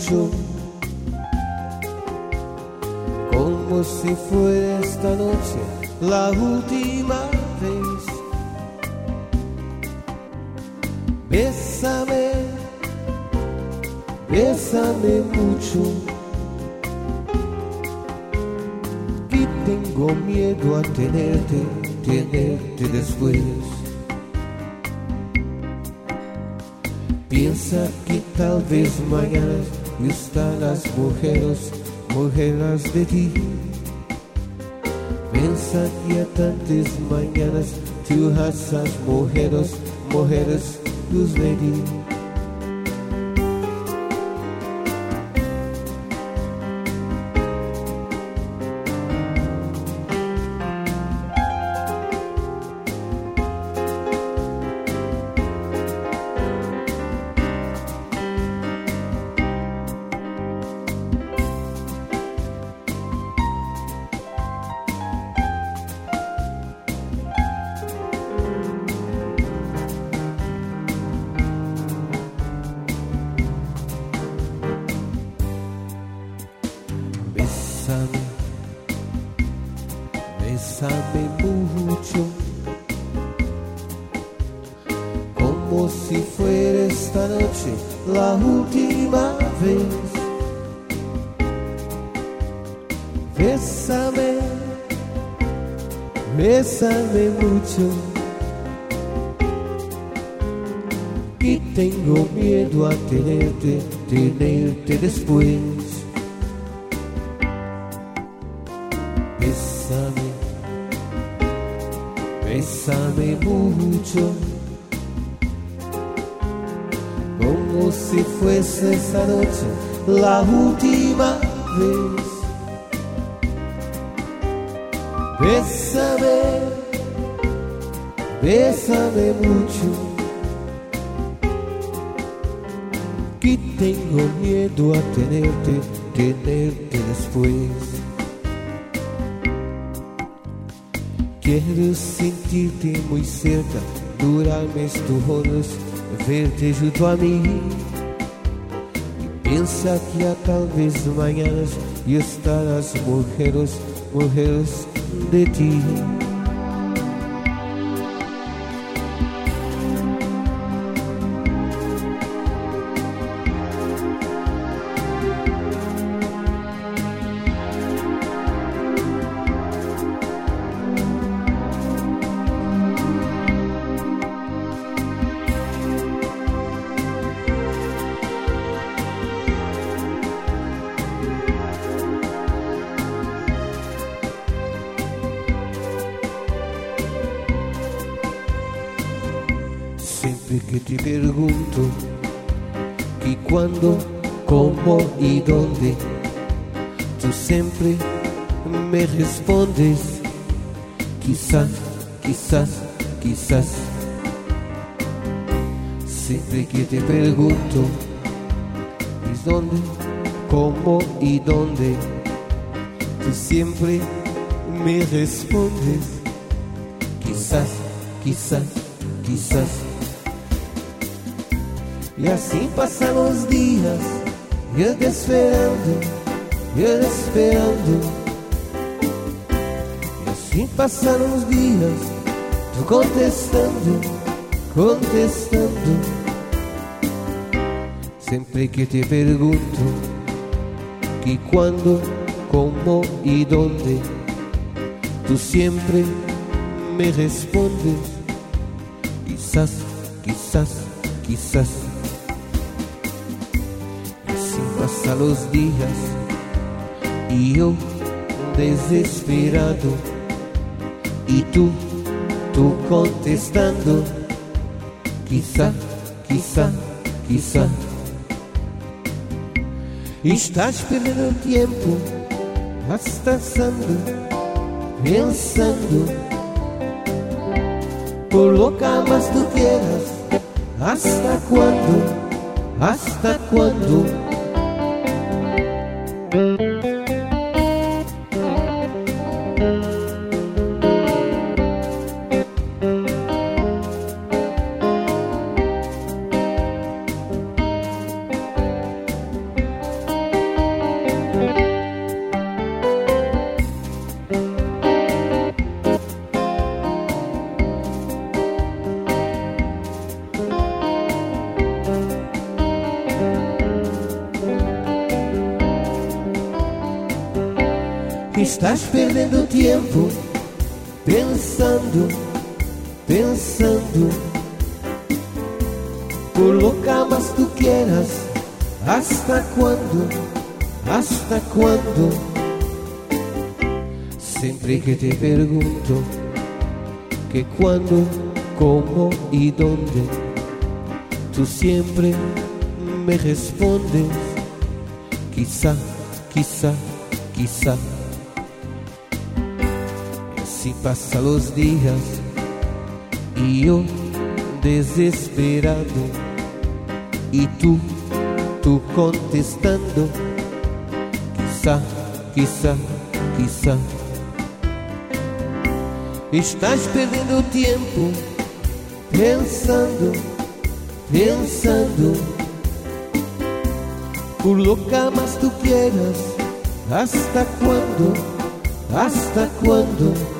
Mucho, como si fuera esta noche la última vez. Bésame, bésame mucho, que tengo miedo a tenerte, tenerte después. Piensa que tal vez mañana estarás mujeres, mujeres de ti. Pensa que a tantas mañanas tu raças mujeres, mujeres dos de ti. Como si fuera esta noche la última vez. Bésame, bésame mucho, que tengo miedo a tenerte, tenerte después. Bésame, bésame mucho, si fuese esa noche la última vez. Bésame, bésame mucho, que tengo miedo a tenerte, tenerte después. Quero sentir-te muito cerca, durar-me tus olhos, ver-te junto a mim. E pensa que há talvez manhãs e estarás mujeres, mujeres de ti. siempre que te pregunto y cuándo, cómo y dónde, tú siempre me respondes, quizás, quizás, quizás. Siempre que te pregunto, ¿y dónde, cómo y dónde? Tú siempre me respondes, quizás, quizás, quizás. E assim passam os dias, eu te esperando, eu te esperando. E assim passam os dias, tu contestando, contestando. Sempre que te pergunto que quando, como e donde, tu sempre me respondes quizás, quizás, quizás. Pasan los días y yo desesperado y tú tu contestando, quizá, quizá, quizá. Estás perdendo tempo, arrastando, pensando. Por louca mas tu quieras, hasta quando, hasta quando. Estás perdendo tempo pensando, pensando. Por louca mas tu quieras, hasta quando, hasta quando? Sempre que te pergunto que quando, como e donde, tu sempre me respondes, quizá, quizá, quizá. Si pasan los días y yo desesperado y tú, tú contestando, quizá, quizá, quizá. Estás perdendo tempo pensando, pensando. Por louca mas tu quieras, hasta quando, hasta quando?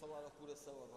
Falar ao coração agora.